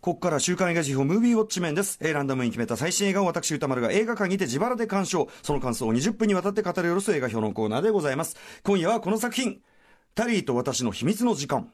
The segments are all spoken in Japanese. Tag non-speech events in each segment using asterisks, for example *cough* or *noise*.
ここから週刊映画時評ムービーウォッチメンです。えーランダムに決めた最新映画を私宇多丸が映画館にて自腹で鑑賞。その感想を20分にわたって語り下ろす映画評論コーナーでございます。今夜はこの作品、タリーと私の秘密の時間。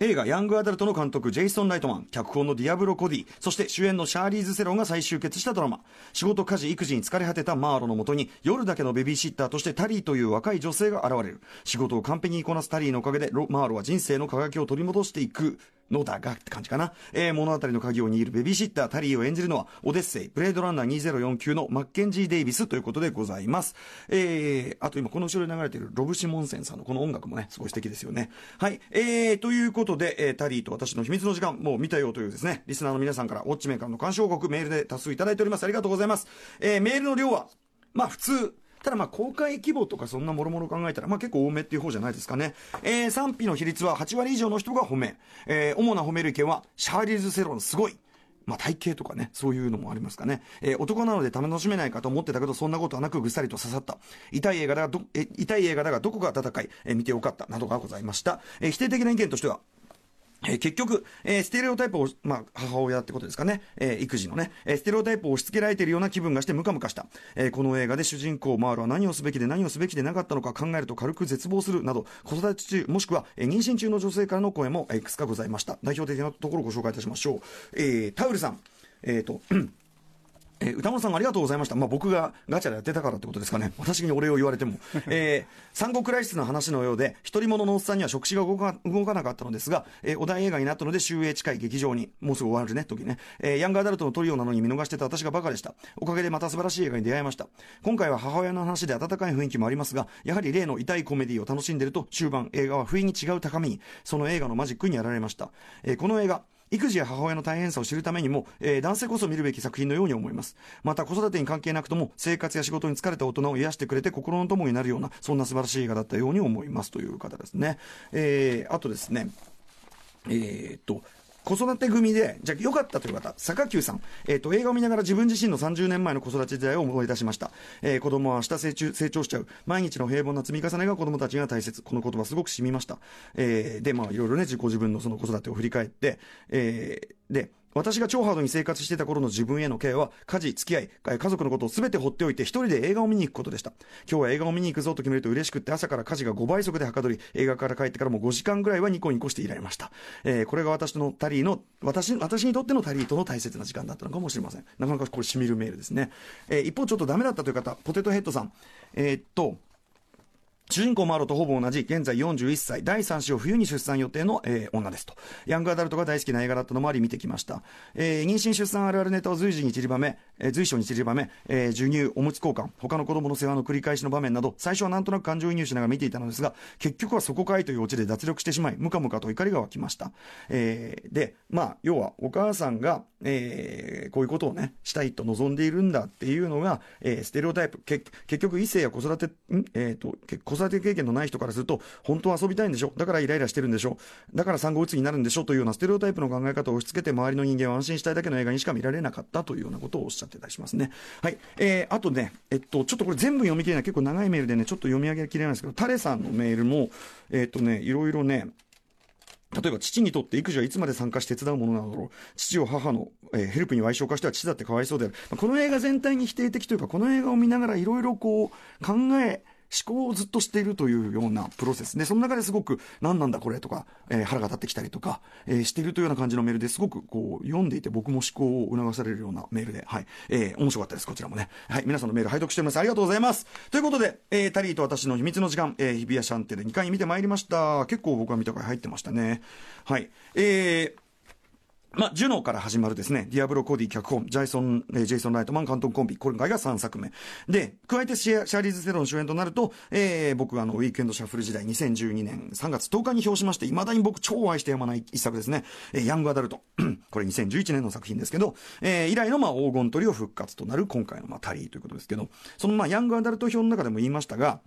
映画ヤングアダルトの監督ジェイソン・ライトマン脚本のディアブロ・コディそして主演のシャーリーズ・セロンが再集結したドラマ。仕事家事育児に疲れ果てたマーロのもとに夜だけのベビーシッターとしてタリーという若い女性が現れる。仕事を完璧にこなすタリーのおかげでマーロは人生の輝きを取り戻していく。のだがって感じかな、えー物語の鍵を握るベビーシッタータリーを演じるのはオデッセイブレードランナー2049のマッケンジー・デイビスということでございます。えー、あと今この後ろに流れているロブ・シモンセンさんのこの音楽もねすごい素敵ですよね。はい。えー、ということで、えータリーと私の秘密の時間もう見たよというですねリスナーの皆さんからウォッチメーカーの鑑賞報告メールで多数いただいております。ありがとうございます、えーメールの量はまあ普通ただまあ公開規模とかそんなもろもろ考えたら、まあ結構多めっていう方じゃないですかね。えー賛否の比率は8割以上の人が褒め。えー主な褒める意見は、シャーリーズ・セロンすごい。まあ体型とかね、そういうのもありますかね。えー男なので楽しめないかと思ってたけど、そんなことはなくぐっさりと刺さった。痛い映画だがど、え痛い映画だがどこが温かい、えー見てよかった、などがございました。えー否定的な意見としては、えー結局、えーステレオタイプを、まあ、母親ってことですかね、えー育児のね、えステレオタイプを押し付けられているような気分がしてムカムカした。えこの映画で主人公マールは何をすべきで何をすべきでなかったのか考えると軽く絶望するなど、子育て中、もしくは、え妊娠中の女性からの声もいくつかございました。代表的なところをご紹介いたしましょう。えタウルさん、えっ、と、えー歌丸さんありがとうございました。まあ、僕がガチャでやってたからってことですかね。*laughs* 私にお礼を言われても。*laughs* えー、産後クライシスの話のようで、一人者のおっさんには触手が動か動かなかったのですが、えーお題映画になったので、終映近い劇場に、もうすぐ終わるね、時ね。えーヤングアダルトのトリオなのに見逃してた私がバカでした。おかげでまた素晴らしい映画に出会いました。今回は母親の話で温かい雰囲気もありますが、やはり例の痛いコメディを楽しんでると、終盤映画は不意に違う高みに、その映画のマジックにやられました。えーこの映画、育児や母親の大変さを知るためにも、えー男性こそ見るべき作品のように思います。また子育てに関係なくとも、生活や仕事に疲れた大人を癒してくれて心の友になるような、そんな素晴らしい映画だったように思いますという方ですね。えーあとですね、えーっと、子育て組で、じゃあ良かったという方、坂久さん、えーっと、映画を見ながら自分自身の30年前の子育て時代を思い出しました。えー子供は明日成長成長しちゃう。毎日の平凡な積み重ねが子供たちが大切。この言葉すごく染みました。えーで、まあ、いろいろね、自己自分のその子育てを振り返って、えーで、私が超ハードに生活していた頃の自分へのケアは、家事、付き合い、家族のことを全て放っておいて、一人で映画を見に行くことでした。今日は映画を見に行くぞと決めると嬉しくって、朝から家事が5倍速ではかどり、映画から帰ってからも5時間ぐらいはニコニコしていられました。えーこれが私のタリーの、私、私にとってのタリーとの大切な時間だったのかもしれません。なかなかこれ染みるメールですね。えー一方ちょっとダメだったという方、ポテトヘッドさん。えーっと、主人公マーロとほぼ同じ、現在41歳、第3子を冬に出産予定の、えー女ですと。ヤングアダルトが大好きな映画だったのもあり見てきました。えー妊娠出産あるあるネタを随時に散りばめ、えー随所に散りばめ、えー授乳、おむつ交換、他の子供の世話の繰り返しの場面など、最初はなんとなく感情移入しながら見ていたのですが、結局はそこかいというオチで脱力してしまい、ムカムカと怒りが湧きました。えーで、まあ、要は、お母さんが、えーこういうことをね、したいと望んでいるんだっていうのが、えーステレオタイプ。結局、異性や子育て、ん？えっ、と、け子育て経験のない人からすると、本当は遊びたいんでしょ？だからイライラしてるんでしょ？だから産後うつになるんでしょ？というようなステレオタイプの考え方を押し付けて、周りの人間を安心したいだけの映画にしか見られなかったというようなことをおっしゃってたりしますね。はい。えーあとね、えっと、ちょっとこれ全部読み切れない、結構長いメールでね、ちょっと読み上げきれないんですけど、タレさんのメールも、えっとね、いろいろね、例えば父にとって育児はいつまで参加して手伝うものなのだろう父を母の、えーヘルプに賠償化しては父だってかわいそうである、まあこの映画全体に否定的というかこの映画を見ながらいろいろこう考え思考をずっとしているというようなプロセス。でその中ですごく何なんだこれとか、えー腹が立ってきたりとか、えーしているというような感じのメールですごくこう読んでいて僕も思考を促されるようなメールで、はい。えー面白かったですこちらもね、はい、皆さんのメール拝読しております。ありがとうございます。ということで、えータリーと私の秘密の時間、えー日比谷シャンテで2回見てまいりました。結構僕は見た回入ってましたね。はい。えーまあ、ジュノーから始まるですね、ディアブロ・コーディ脚本、ジャイソン、えージェイソン・ライトマン監督コンビ、今回が3作目。で、加えてシャシャーリーズ・セロン主演となると、えー僕があの、ウィークエンドシャッフル時代2012年3月10日に表しまして、未だに僕超愛してやまない一作ですね。えーヤングアダルト。*clears throat* これ2011年の作品ですけど、えー以来のまあ黄金トリオ復活となる今回のまあタリーということですけど、そのまあヤングアダルト表の中でも言いましたが、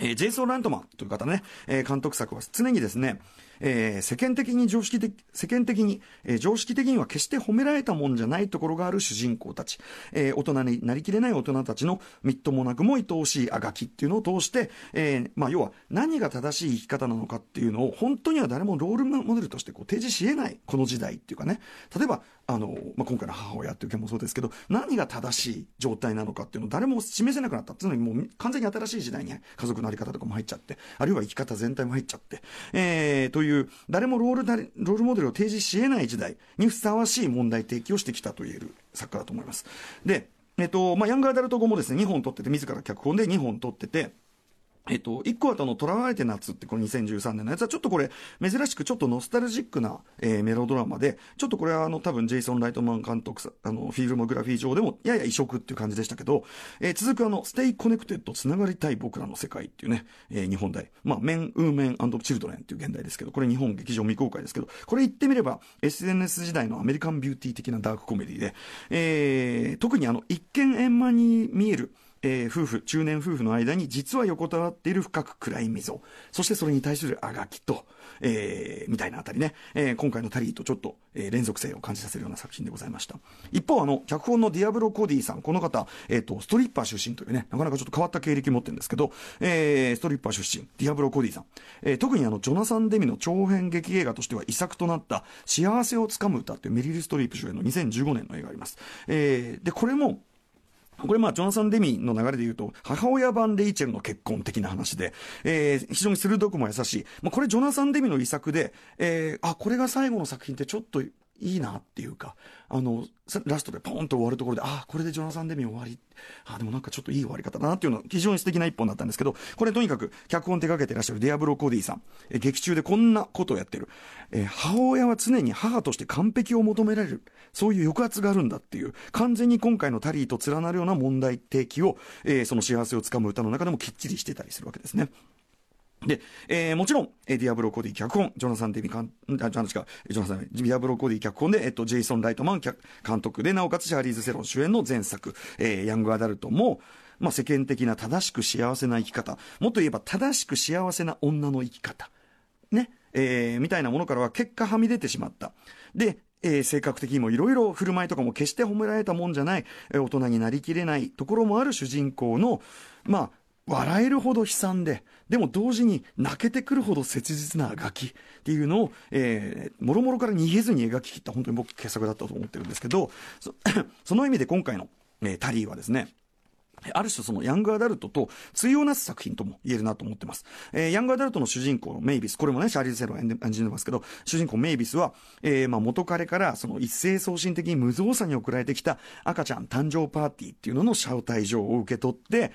えージェイソン・ラントマンという方ね、えー監督作は常にですね、えー、世間的に常識的、世間的に、えー、常識的には決して褒められたもんじゃないところがある主人公たち、えー、大人になりきれない大人たちのみっともなくも愛おしいあがきっていうのを通して、えー、まあ、要は何が正しい生き方なのかっていうのを本当には誰もロールモデルとしてこう提示し得ないこの時代っていうかね、例えば、あの、まあ、今回の母親っていう件もそうですけど、何が正しい状態なのかっていうのを誰も示せなくなったっていうのにもう完全に新しい時代に家族のあり方とかも入っちゃって、あるいは生き方全体も入っちゃって、えー、という、いう誰もロールだロールモデルを提示し得ない時代にふさわしい問題提起をしてきたと言える作家だと思います。で、えっと、まあ、ヤングアダルト後もですね、2本撮ってて、自ら脚本で2本撮ってて、えっと、一個はあの、とらわれて夏ってこの2013年のやつは、ちょっとこれ、珍しくちょっとノスタルジックな、えー、メロドラマで、ちょっとこれはあの、多分ジェイソン・ライトマン監督、あの、フィルモグラフィー上でも、やや異色っていう感じでしたけど、えー、続くあの、ステイコネクテッド、つながりたい僕らの世界っていうね、えー、日本題。まあ、メン、ウーメンチルドレンっていう原題ですけど、これ日本劇場未公開ですけど、これ言ってみれば、SNS 時代のアメリカンビューティー的なダークコメディで、えー、特にあの、一見円満に見える、えー、夫婦、中年夫婦の間に実は横たわっている深く暗い溝、そしてそれに対するあがきと、えー、みたいなあたりね、えー、今回のタリーとちょっと、えー、連続性を感じさせるような作品でございました。一方、あの、脚本のディアブロ・コディさん、この方、えっ、ー、と、ストリッパー出身というね、なかなかちょっと変わった経歴持ってるんですけど、えー、ストリッパー出身、ディアブロ・コディさん、えー、特にあの、ジョナサン・デミの長編劇映画としては遺作となった、幸せをつかむ歌っていうメリル・ストリープ主演の2015年の映画があります。えー、で、これも、これまあ、ジョナサン・デミの流れで言うと、母親版レイチェルの結婚的な話で、えー、非常に鋭くも優しい。まあ、これジョナサン・デミの遺作で、えー、あ、これが最後の作品ってちょっといいなっていうか、あの、ラストでポンと終わるところで、ああ、これでジョナサン・デミ終わり。ああ、でもなんかちょっといい終わり方だなっていうのは非常に素敵な一本だったんですけど、これとにかく脚本手掛けてらっしゃるディアブロ・コーディさん、え劇中でこんなことをやってる。え母親は常に母として完璧を求められる。そういう抑圧があるんだっていう、完全に今回のタリーと連なるような問題提起を、えー、その幸せをつかむ歌の中でもきっちりしてたりするわけですね。で、えー、もちろん、えー、ディアブロ・コディ脚本、ジョナサン・デミ監、あ、じゃあ、違う、ジョナサン、ディアブロ・コディ脚本で、えっと、ジェイソン・ライトマン監督で、なおかつシャーリーズ・セロン主演の前作、えー、ヤング・アダルトも、まあ、世間的な正しく幸せな生き方、もっと言えば正しく幸せな女の生き方、ね、えー、みたいなものからは結果はみ出てしまった。で、えー、性格的にもいろいろ振る舞いとかも決して褒められたもんじゃない、えー、大人になりきれないところもある主人公の、まあ、笑えるほど悲惨で、でも同時に泣けてくるほど切実なあがきっていうのを、えー、もろもろから逃げずに描き切った本当に僕傑作だったと思ってるんですけど、そ *coughs* その意味で今回の、えー、タリーはですね、ある種そのヤングアダルトと対をなす作品とも言えるなと思ってます。えー、ヤングアダルトの主人公のメイビス、これもね、シャーリーズ・セロン演じてますけど、主人公メイビスは、えー、まあ元彼からその一斉送信的に無造作に送られてきた赤ちゃん誕生パーティーっていうのの招待状を受け取って、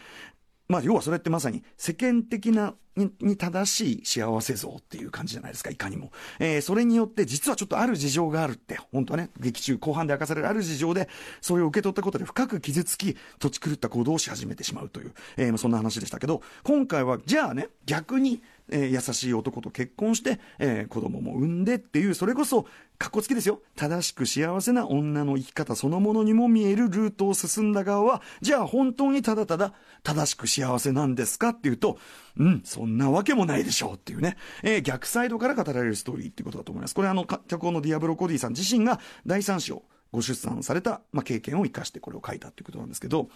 まあ、要はそれってまさに世間的なにに正しい幸せ像っていう感じじゃないですか、いかにも。えー、それによって実はちょっとある事情があるって、本当はね、劇中後半で明かされるある事情で、それを受け取ったことで深く傷つき、とち狂った行動をし始めてしまうという、えー、そんな話でしたけど、今回は、じゃあね、逆に、えー、優しい男と結婚して、えー、子供も産んでっていう、それこそ、かっこつきですよ。正しく幸せな女の生き方そのものにも見えるルートを進んだ側は、じゃあ本当にただただ正しく幸せなんですかっていうと、うん、そんなわけもないでしょうっていうね、えー、逆サイドから語られるストーリーっていうことだと思います。これあの、脚本のディアブロ・コディさん自身が第三子をご出産された、まあ、経験を生かしてこれを書いたということなんですけど、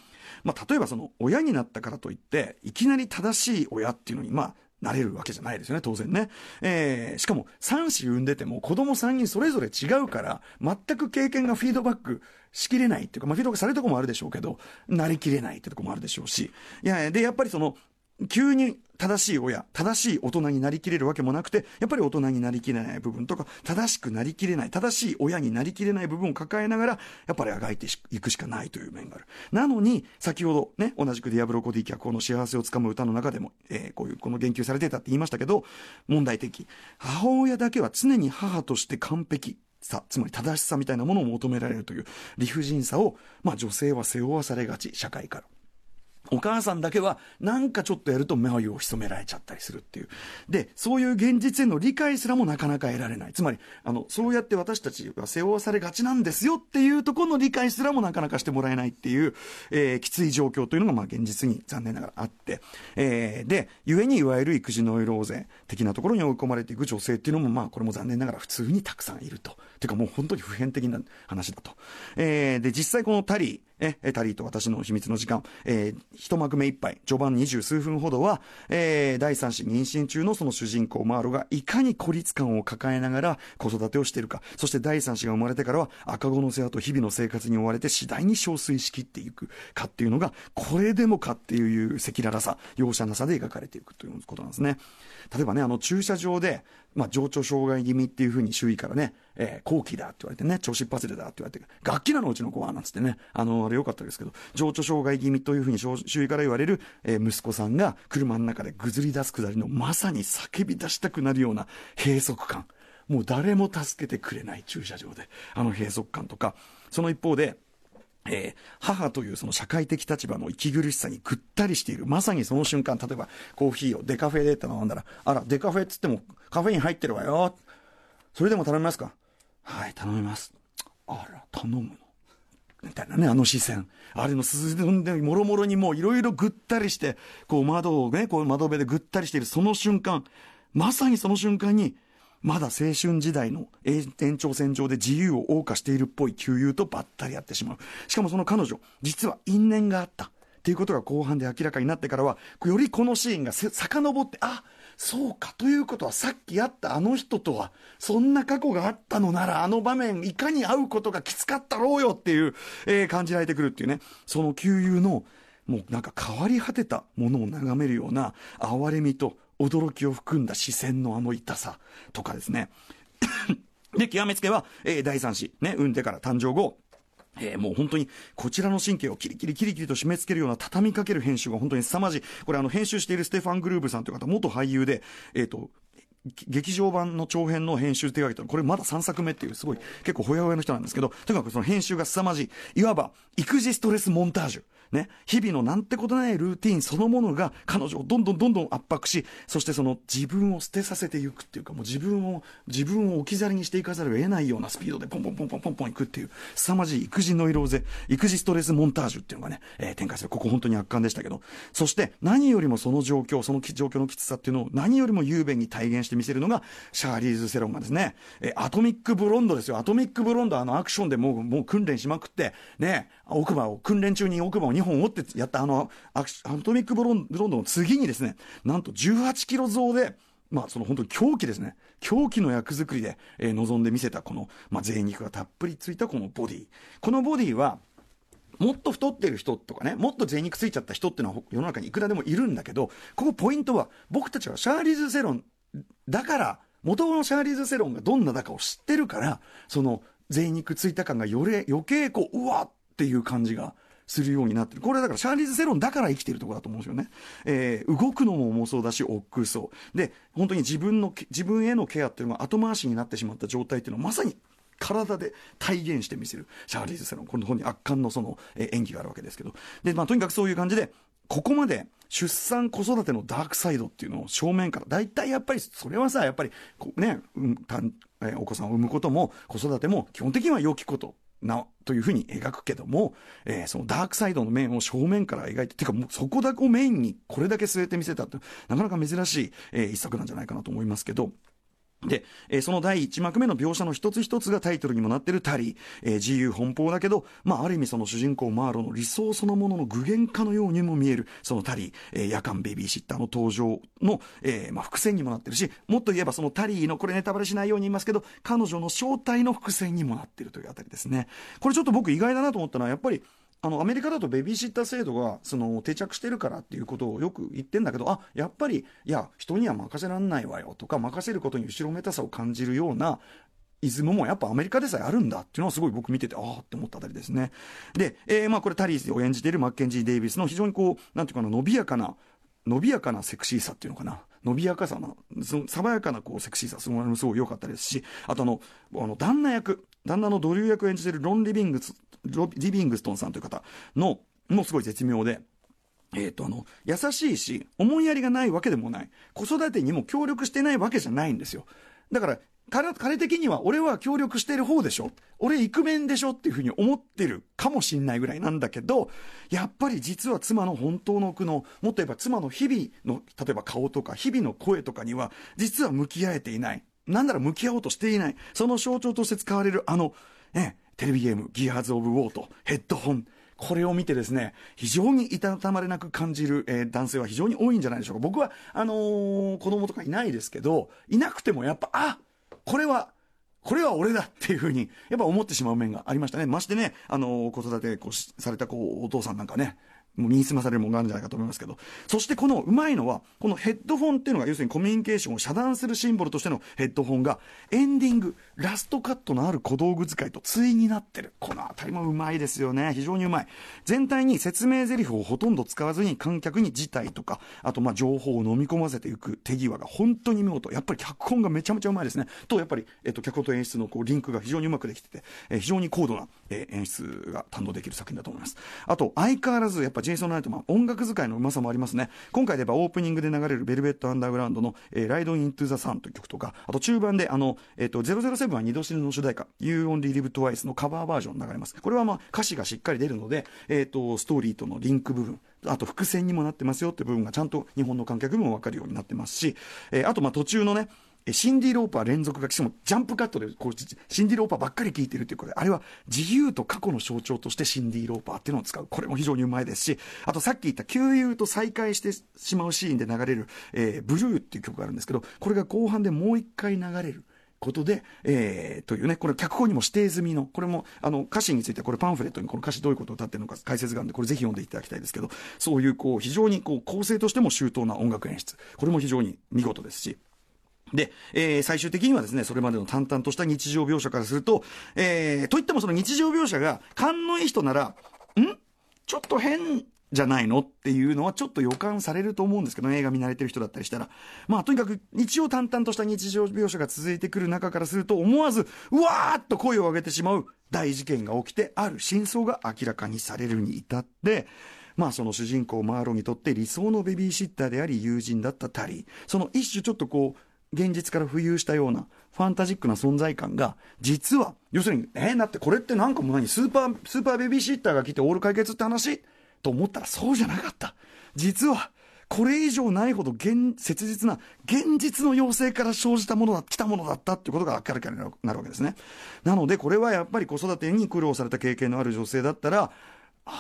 まあ、例えばその親になったからといって、いきなり正しい親っていうのに、まあ、なれるわけじゃないですよね、当然ね。えー、しかも、三子産んでても子供三人それぞれ違うから、全く経験がフィードバックしきれないっていうか、まあ、フィードバックされるとこもあるでしょうけど、なりきれないってとこもあるでしょうし。いや、で、やっぱりその、急に正しい親、正しい大人になりきれるわけもなくて、やっぱり大人になりきれない部分とか、正しくなりきれない、正しい親になりきれない部分を抱えながら、やっぱりあがいていくしかないという面がある。なのに、先ほどね、同じくディアブロコディ脚本の幸せをつかむ歌の中でも、えー、こういう、この言及されてたって言いましたけど、問題提起。母親だけは常に母として完璧。さ、つまり正しさみたいなものを求められるという理不尽さを、まあ女性は背負わされがち、社会から。お母さんだけは、なんかちょっとやると眉をひそめられちゃったりするっていう。で、そういう現実への理解すらもなかなか得られない。つまり、あの、そうやって私たちは背負わされがちなんですよっていうところの理解すらもなかなかしてもらえないっていう、えー、きつい状況というのが、まあ、現実に残念ながらあって、えー、で、故にいわゆる育児ノイローゼ的なところに追い込まれていく女性っていうのも、まあ、これも残念ながら普通にたくさんいると。ていうかもう本当に普遍的な話だと。えー、で、実際このタリー、え、タリーと私の秘密の時間、えー、一幕目いっぱい、序盤二十数分ほどは、えー、第三子妊娠中のその主人公マーロがいかに孤立感を抱えながら子育てをしているか、そして第三子が生まれてからは赤子の世話と日々の生活に追われて次第に憔悴しきっていく。かっていうのが、これでもかっていう赤裸々さ、容赦なさで描かれていくということなんですね。例えばね、あの駐車場で、まあ、情緒障害気味っていうふうに周囲からね、えー、後期だって言われてね、調子っ走りだって言われて、楽器なのうちの子は、なんつってね、あの、あれよかったですけど、情緒障害気味というふうに周囲から言われる、えー、息子さんが車の中でぐずり出すくだりの、まさに叫び出したくなるような閉塞感。もう誰も助けてくれない駐車場で、あの閉塞感とか、その一方で、えー、母というその社会的立場の息苦しさにぐったりしている。まさにその瞬間、例えばコーヒーをデカフェでって飲んだら、あら、デカフェっつってもカフェイン入ってるわよ。それでも頼みますか？はい、頼みます。あら、頼むの？みたいなね、あの視線。あれの進んで、もろもろにもういろいろぐったりして、こう窓をね、こう窓辺でぐったりしているその瞬間、まさにその瞬間に、まだ青春時代の延長線上で自由を謳歌しているっぽい旧友とばったり会ってしまう。しかもその彼女、実は因縁があった。っていうことが後半で明らかになってからは、よりこのシーンがさ遡って、あっそうか。ということは、さっき会ったあの人とは、そんな過去があったのなら、あの場面、いかに会うことがきつかったろうよっていう、えー、感じられてくるっていうね。その旧友の、もうなんか変わり果てたものを眺めるような、哀れみと驚きを含んだ視線のあの痛さとかですね。で、極めつけは、えー、第三子、ね、産んでから誕生後、えー、もう本当にこちらの神経をキリキリキリキリと締め付けるような畳みかける編集が本当に凄まじい。これあの編集しているステファン・グルーブさんという方、元俳優で、えっ、ー、と、劇場版の長編の編集手がけたこれまだ3作目っていうすごい結構ほやほやの人なんですけど、とにかくその編集が凄まじい。いわば育児ストレスモンタージュ。ね、日々のなんてことないルーティンそのものが彼女をどんどんどんどん圧迫し、そしてその自分を捨てさせていくっていうか、もう自分を、自分を置き去りにしていかざるを得ないようなスピードでポンポンポンポンポンポンいくっていう、凄まじい育児ノイローゼ、育児ストレスモンタージュっていうのがね、えー、展開する。ここ本当に圧巻でしたけど、そして何よりもその状況、その状況のきつさっていうのを何よりも雄弁に体現してみせるのが、シャーリーズ・セロンがですね、えー、アトミック・ブロンドですよ。アトミック・ブロンドあのアクションでもう、もう訓練しまくって、ね、奥歯を、訓練中に奥歯を2本折ってやったあの、アトミックブロンドの次にですね、なんと18キロ増で、まあ、その本当に狂気ですね。狂気の役作りで、えー、望んで見せたこの、まあ、贅肉がたっぷりついたこのボディ。このボディは、もっと太ってる人とかね、もっと贅肉ついちゃった人っていうのは世の中にいくらでもいるんだけど、ここポイントは、僕たちはシャーリーズ・セロンだから、元のシャーリーズ・セロンがどんなだかを知ってるから、その、贅肉ついた感がよれ、余計こう、うわっていう感じがするようになってる。これだからシャーリーズ・セロンだから生きてるとこだと思うんですよね。えー、動くのも重そうだし、億劫そう。で、本当に自分の、自分へのケアっていうのが後回しになってしまった状態っていうのはまさに体で体現してみせるシャーリーズ・セロン。この本に圧巻のその、えー、演技があるわけですけど。で、まあとにかくそういう感じで、ここまで出産子育てのダークサイドっていうのを正面から、大体やっぱりそれはさ、やっぱりね、うん、たえー、お子さんを産むことも子育ても基本的には良きことな、というふうに描くけども、えー、そのダークサイドの面を正面から描いて、てかもうそこだけをメインにこれだけ据えて見せたって、なかなか珍しい、えー、一作なんじゃないかなと思いますけど、で、えー、その第一幕目の描写の一つ一つがタイトルにもなっているタリー、えー、自由奔放だけど、まあ、ある意味その主人公マーロの理想そのものの具現化のようにも見える、そのタリー、えー、夜間ベビーシッターの登場の、え、まあ、伏線にもなってるし、もっと言えばそのタリーの、これネタバレしないように言いますけど、彼女の正体の伏線にもなっているというあたりですね。これちょっと僕意外だなと思ったのは、やっぱり、あのアメリカだとベビーシッター制度がその定着してるからっていうことをよく言ってんだけどあやっぱりいや人には任せられないわよとか任せることに後ろめたさを感じるようなイズムもやっぱアメリカでさえあるんだっていうのはすごい僕見てて、ああって思ったあたりですね。で、えー、まあこれタリーズを演じているマッケンジー・デイビスの非常にこう、なんていうかな、伸びやかな、伸びやかなセクシーさっていうのかな。伸びやかさな、その爽やかなこうセクシーさ、すごいすごい良かったですし、あとあの、あの、旦那役、旦那のドリュー役を演じているロン・リビングス、リビングストンさんという方の、もうすごい絶妙で、えっ、と、あの、優しいし、思いやりがないわけでもない。子育てにも協力してないわけじゃないんですよ。だから、彼彼的には俺は協力してる方でしょ俺イクメンでしょっていうふうに思ってるかもしんないぐらいなんだけど、やっぱり実は妻の本当の苦悩、もっと言えば妻の日々の、例えば顔とか日々の声とかには、実は向き合えていない。なんなら向き合おうとしていない。その象徴として使われるあの、ね、テレビゲーム、ギアーズ・オブ・ウォーとヘッドホン、これを見てですね、非常にいたたまれなく感じる、えー、男性は非常に多いんじゃないでしょうか。僕は、あのー、子供とかいないですけど、いなくてもやっぱ、あこれは、これは俺だっていうふうに、やっぱ思ってしまう面がありましたね。ましてね、あのー、子育てこうされたこうお父さんなんかね、もう身につまされるものがあるんじゃないかと思いますけど。そしてこのうまいのは、このヘッドフォンっていうのが要するにコミュニケーションを遮断するシンボルとしてのヘッドフォンが、エンディング、ラストカットのある小道具使いと対になってる。このあたりもうまいですよね。非常にうまい。全体に説明台詞をほとんど使わずに観客に事態とか、あとまあ情報を飲み込ませていく手際が本当に見事。やっぱり脚本がめちゃめちゃうまいですね。と、やっぱり、えっと、脚本と演出のこうリンクが非常にうまくできてて、えー、非常に高度な、えー、演出が堪能できる作品だと思います。あと、相変わらずやっぱジェイソン・ライトマン、音楽使いのうまさもありますね。今回で言えばオープニングで流れるベルベット・アンダーグラウンドの、えー、ライド・イントゥ・ザ・サンという曲とか、あと中盤であの、え、ー、と、007は二度死ぬの主題歌、You Only Live Twice のカバーバージョン流れます。これはまあ歌詞がしっかり出るので、え、ー、と、ストーリーとのリンク部分、あと伏線にもなってますよって部分がちゃんと日本の観客にも分かるようになってますし、えー、あとまあ途中のね、シンディ・ローパー連続がしかもジャンプカットでこうシンディ・ローパーばっかり聴いてるっていうことであれは自由と過去の象徴としてシンディ・ローパーっていうのを使うこれも非常にうまいですしあとさっき言った旧友と再会してしまうシーンで流れる、えー、ブルーっていう曲があるんですけどこれが後半でもう一回流れることで、えー、というね、これ脚本にも指定済みの、これも、あの、歌詞についてはこれパンフレットにこの歌詞どういうことを歌ってるのか解説があるんで、これぜひ読んでいただきたいですけど、そういうこう、非常にこう、構成としても周到な音楽演出。これも非常に見事ですし、で、えー、最終的にはですね、それまでの淡々とした日常描写からすると、えー、といってもその日常描写が勘のいい人なら、ん？ちょっと変じゃないの？っていうのはちょっと予感されると思うんですけど、映画見慣れてる人だったりしたら。まあ、とにかく日常淡々とした日常描写が続いてくる中からすると、思わず、うわーっと声を上げてしまう大事件が起きて、ある真相が明らかにされるに至って、まあその主人公マーロにとって理想のベビーシッターであり友人だったタリー。その一種ちょっとこう、現実から浮遊したようなファンタジックな存在感が、実は、要するに、えー、だってこれってなんかもう何、スーパー、スーパーベビーシッターが来てオール解決って話？と思ったらそうじゃなかった。実は、これ以上ないほど現、切実な、現実の要請から生じたものだ、来たものだったってことが明らかになるわけですね。なので、これはやっぱり子育てに苦労された経験のある女性だったら、ああ、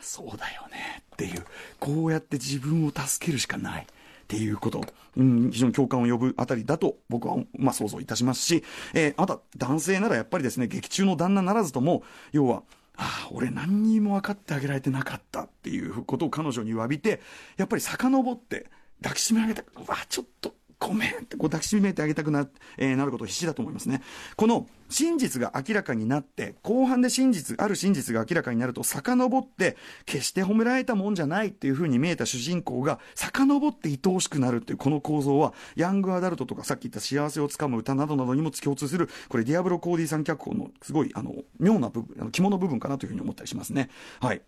そうだよねっていう、こうやって自分を助けるしかない。っていうこと、うん、非常に共感を呼ぶあたりだと僕は、まあ、想像いたしますし、えー、あと男性ならやっぱりですね、劇中の旦那ならずとも、要は、ああ、俺何にも分かってあげられてなかったっていうことを彼女に詫びて、やっぱり遡って抱きしめ上げた、うわ、ちょっとごめんってこう抱きしめてあげたくな,、えー、なること必死だと思いますね。この真実が明らかになって、後半で真実、ある真実が明らかになると、遡って、決して褒められたもんじゃないっていう風に見えた主人公が、遡って愛おしくなるっていうこの構造は、ヤングアダルトとかさっき言った幸せをつかむ歌などなどにも共通する、これディアブロ・コーディさん脚本のすごい、あの、妙な部分、あの肝の部分かなというふうに思ったりしますね。はい。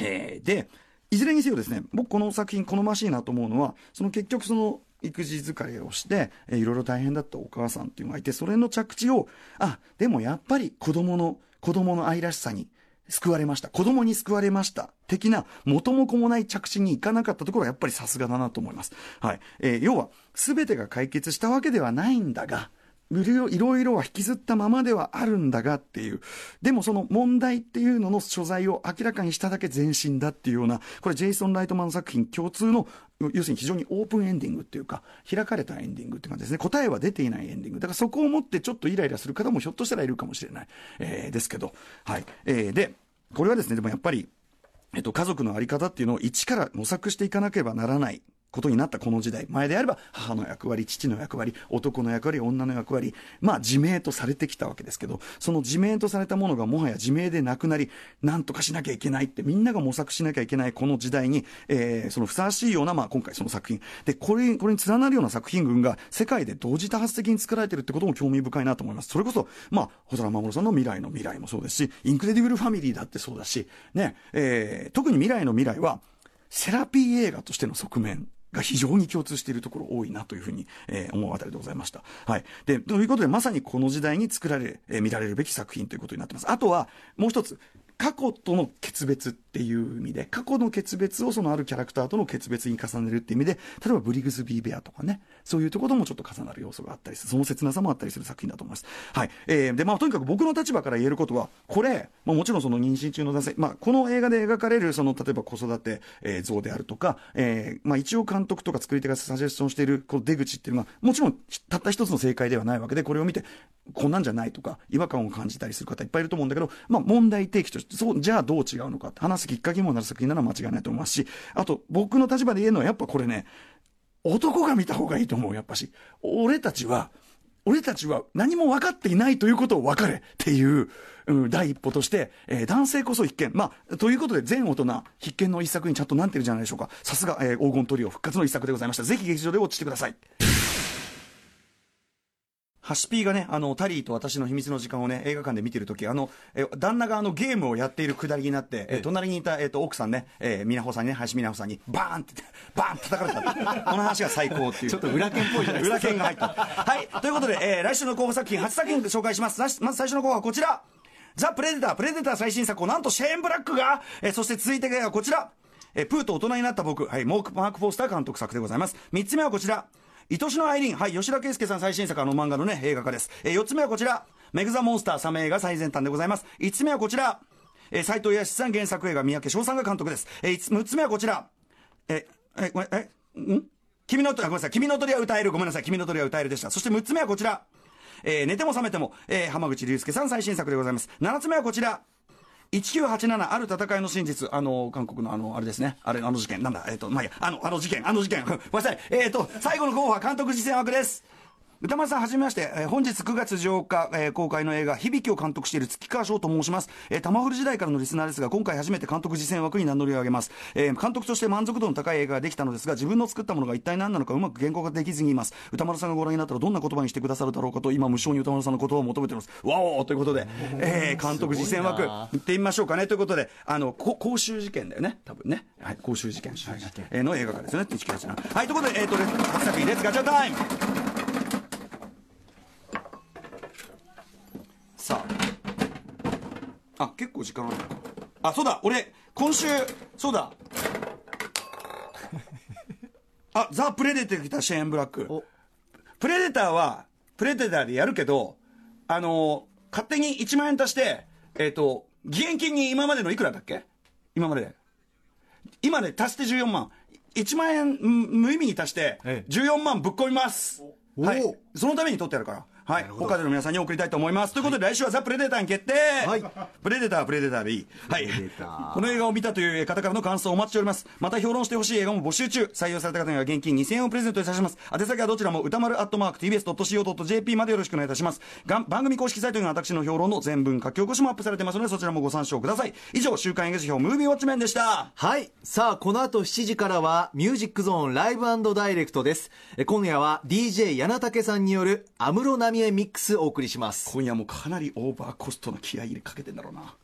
えー、で、いずれにせよですね、僕この作品好ましいなと思うのは、その結局その育児疲れをして、えー、いろいろ大変だったお母さんっていうのがいて、それの着地を、あ、でもやっぱり子供の、子供の愛らしさに救われました。子供に救われました。的な、元も子もない着地に行かなかったところはやっぱりさすがだなと思います。はい。えー、要は、すべてが解決したわけではないんだが、いろいろは引きずったままではあるんだがっていう。でもその問題っていうのの所在を明らかにしただけ前進だっていうような、これジェイソン・ライトマン作品共通の、要するに非常にオープンエンディングっていうか、開かれたエンディングって感じですね。答えは出ていないエンディング。だからそこをもってちょっとイライラする方もひょっとしたらいるかもしれない。えー、ですけど。はい。えー、で、これはですね、でもやっぱり、えっと、家族のあり方っていうのを一から模索していかなければならないことになったこの時代。前であれば母の役割、父の役割、男の役割、女の役割。まあ自明とされてきたわけですけど、その自明とされたものがもはや自明でなくなり、なんとかしなきゃいけないってみんなが模索しなきゃいけないこの時代に、えー、そのふさわしいような、まあ今回その作品。で、これ、これに連なるような作品群が世界で同時多発的に作られてるってことも興味深いなと思います。それこそ、まあ、細田守さんの未来のミライもそうですし、インクレディブルファミリーだってそうだし、ね、えー、特に未来の未来は、セラピー映画としての側面が非常に共通しているところ多いなというふうに、えー、思うあたりでございました。はい。で、ということで、まさにこの時代に作られ、えー、見られるべき作品ということになってます。あとは、もう一つ、過去との決別っていう意味で、過去の決別をそのあるキャラクターとの決別に重ねるっていう意味で、例えばブリグズビーベアとかね、そういうところもちょっと重なる要素があったりする、その切なさもあったりする作品だと思います。はい。えー、で、まあ、とにかく僕の立場から言えることは、これ、まあ、もちろんその妊娠中の男性、まあ、この映画で描かれる、その、例えば子育て、えー、像であるとか、えー、まあ、一応監督とか作り手がサジェスションしている、この出口っていうのは、もちろん、たった一つの正解ではないわけで、これを見て、こんなんじゃないとか、違和感を感じたりする方いっぱいいると思うんだけど、まあ、問題提起として、そう、じゃあどう違うのかって話すきっかけにもなる作品なのは間違いないと思いますし、あと、僕の立場で言えるのは、やっぱこれね、男が見た方がいいと思う、やっぱし。俺たちは、俺たちは何も分かっていないということを分かれっていう、うん、第一歩として、えー、男性こそ必見。まあ、ということで全大人必見の一作にちゃんとなってるじゃないでしょうか。さすが、えー、黄金トリオ復活の一作でございました。ぜひ劇場でウォッチしてください。ハシピーがね、あの、タリーと私の秘密の時間をね、映画館で見てるとき、あの、え、旦那があの、ゲームをやっているくだりになって、え、隣にいた、えっ、と、奥さんね、えー、みなほさんにね、林みなほさんに、バーンって、*laughs* バーン叩かれた。*laughs* この話が最高っていう。ちょっと裏剣っぽいじゃないですか。裏剣が入った。はい。ということで、えー、来週の候補作品、8作品紹介します。まず最初の候補はこちら。ザ・プレデター、プレデター最新作をなんとシェーン・ブラックが、えー、そして続いてがこちら。えー、プーと大人になった僕、はい、モーク・マーク・フォースター監督作でございます。3つ目はこちら。愛しのアイリン、はい、吉田圭佑さん最新作、あの漫画のね、映画化です。えー、4つ目はこちら、メグザモンスターサメ映画最前端でございます。5つ目はこちら、えー、斎藤康さん原作映画、三宅翔さんが監督です。えー、6つ目はこちら、え、え、ごめん、え、ん君の、ごめんなさい、君の鳥は歌える、ごめんなさい、君の鳥は歌えるでした。そして6つ目はこちら、えー、寝ても覚めても、えー、浜口竜介さん最新作でございます。7つ目はこちら、1987ある戦いの真実、あの、韓国のあの、あれですね。あれ、あの事件、なんだ、えっ、ー、と、まあ、いや、あの、あの事件、あの事件。*laughs* ごめんなさい。えっ、ー、と、最後の候補は監督実践枠です。歌丸さん、はじめまして、えー、本日9月8日、えー、公開の映画、響きを監督している月川翔と申します。えー、玉フル時代からのリスナーですが、今回初めて監督実践枠に名乗りを上げます。えー、監督として満足度の高い映画ができたのですが、自分の作ったものが一体何なのかうまく言語化できずにいます。歌丸さんがご覧になったらどんな言葉にしてくださるだろうかと、今無償に歌丸さんの言葉を求めています。わおということで、えー、監督実践枠、行ってみましょうかね。ということで、あの、公衆事件だよね。多分ね。はい、公衆事件。はい、えー、の映画化ですよね。はい、ということで、えっ、ー、と、初作品です。ガチャタイムさあ。あ、結構時間あるあ、そうだ、俺、今週、そうだ。あ、ザ・プレデター来たシェーン・ブラック。プレデターは、プレデターでやるけど、あのー、勝手に1万円足して、えっ、ー、と、義援金に今までのいくらだっけ？今まで。今で足して14万。1万円無意味に足して、14万ぶっ込みます。はい。そのために取ってやるから。はい。他での皆さんに送りたいと思います。ということで、来週はザ・プレデターに決定はい。プレデター、プレデターでいい。はい。この映画を見たという方からの感想をお待ちしております。また評論してほしい映画も募集中。採用された方には現金2000円をプレゼントいたします。宛先はどちらも歌丸アットマーク tbs.co.jp までよろしくお願いいたします。が番組公式サイトには私の評論の全文書き起こしもアップされてますので、そちらもご参照ください。以上、週刊映画辞表ムービーウォッチメンでした。はい。さあ、この後7時からは、ミュージックゾーンライブダイレクトです。今夜は DJ 柳竹さんによる安室奈美恵ミックスを送りします今夜もかなりオーバーコストの気合い入れかけてんだろうな